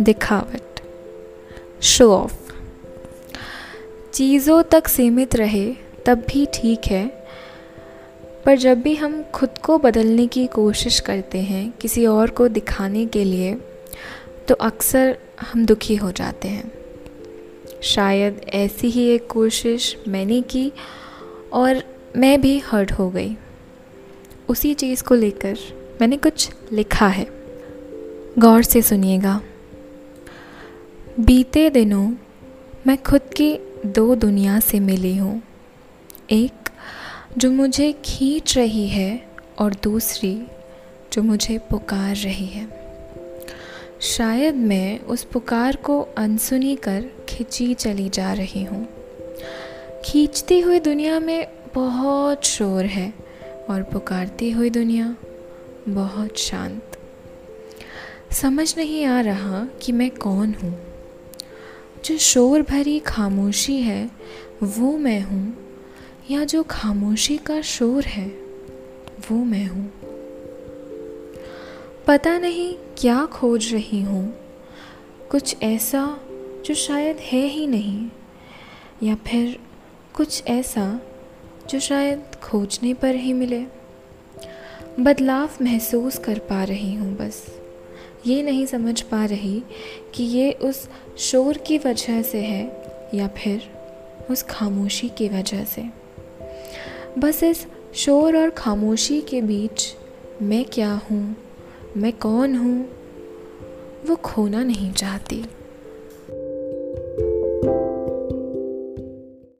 दिखावट। Show off चीज़ों तक सीमित रहे, तब भी ठीक है, पर जब भी हम खुद को बदलने की कोशिश करते हैं किसी और को दिखाने के लिए तो अक्सर हम दुखी हो जाते हैं। शायद ऐसी ही एक कोशिश मैंने की और मैं भी हर्ट हो गई। उसी चीज़ को लेकर मैंने कुछ लिखा है। गौर से सुनिएगा। बीते दिनों मैं खुद की दो दुनिया से मिली हूँ। एक, जो मुझे खींच रही है और दूसरी, जो मुझे पुकार रही है। शायद मैं उस पुकार को अनसुनी कर खिंची चली जा रही हूँ। खींचती हुई दुनिया में बहुत शोर है। और पुकारती हुई दुनिया बहुत शांत। समझ नहीं आ रहा कि मैं कौन हूँ। जो शोर भरी खामोशी है, वो मैं हूँ, या जो खामोशी का शोर है, वो मैं हूँ। पता नहीं क्या खोज रही हूँ, कुछ ऐसा जो शायद है ही नहीं, या फिर कुछ ऐसा जो शायद खोजने पर ही मिले। बदलाव महसूस कर पा रही हूँ बस। ये नहीं समझ पा रही कि ये उस शोर की वजह से है या फिर उस खामोशी की वजह से। बस इस शोर और खामोशी के बीच मैं क्या हूँ? मैं कौन हूँ? वो खोना नहीं चाहती।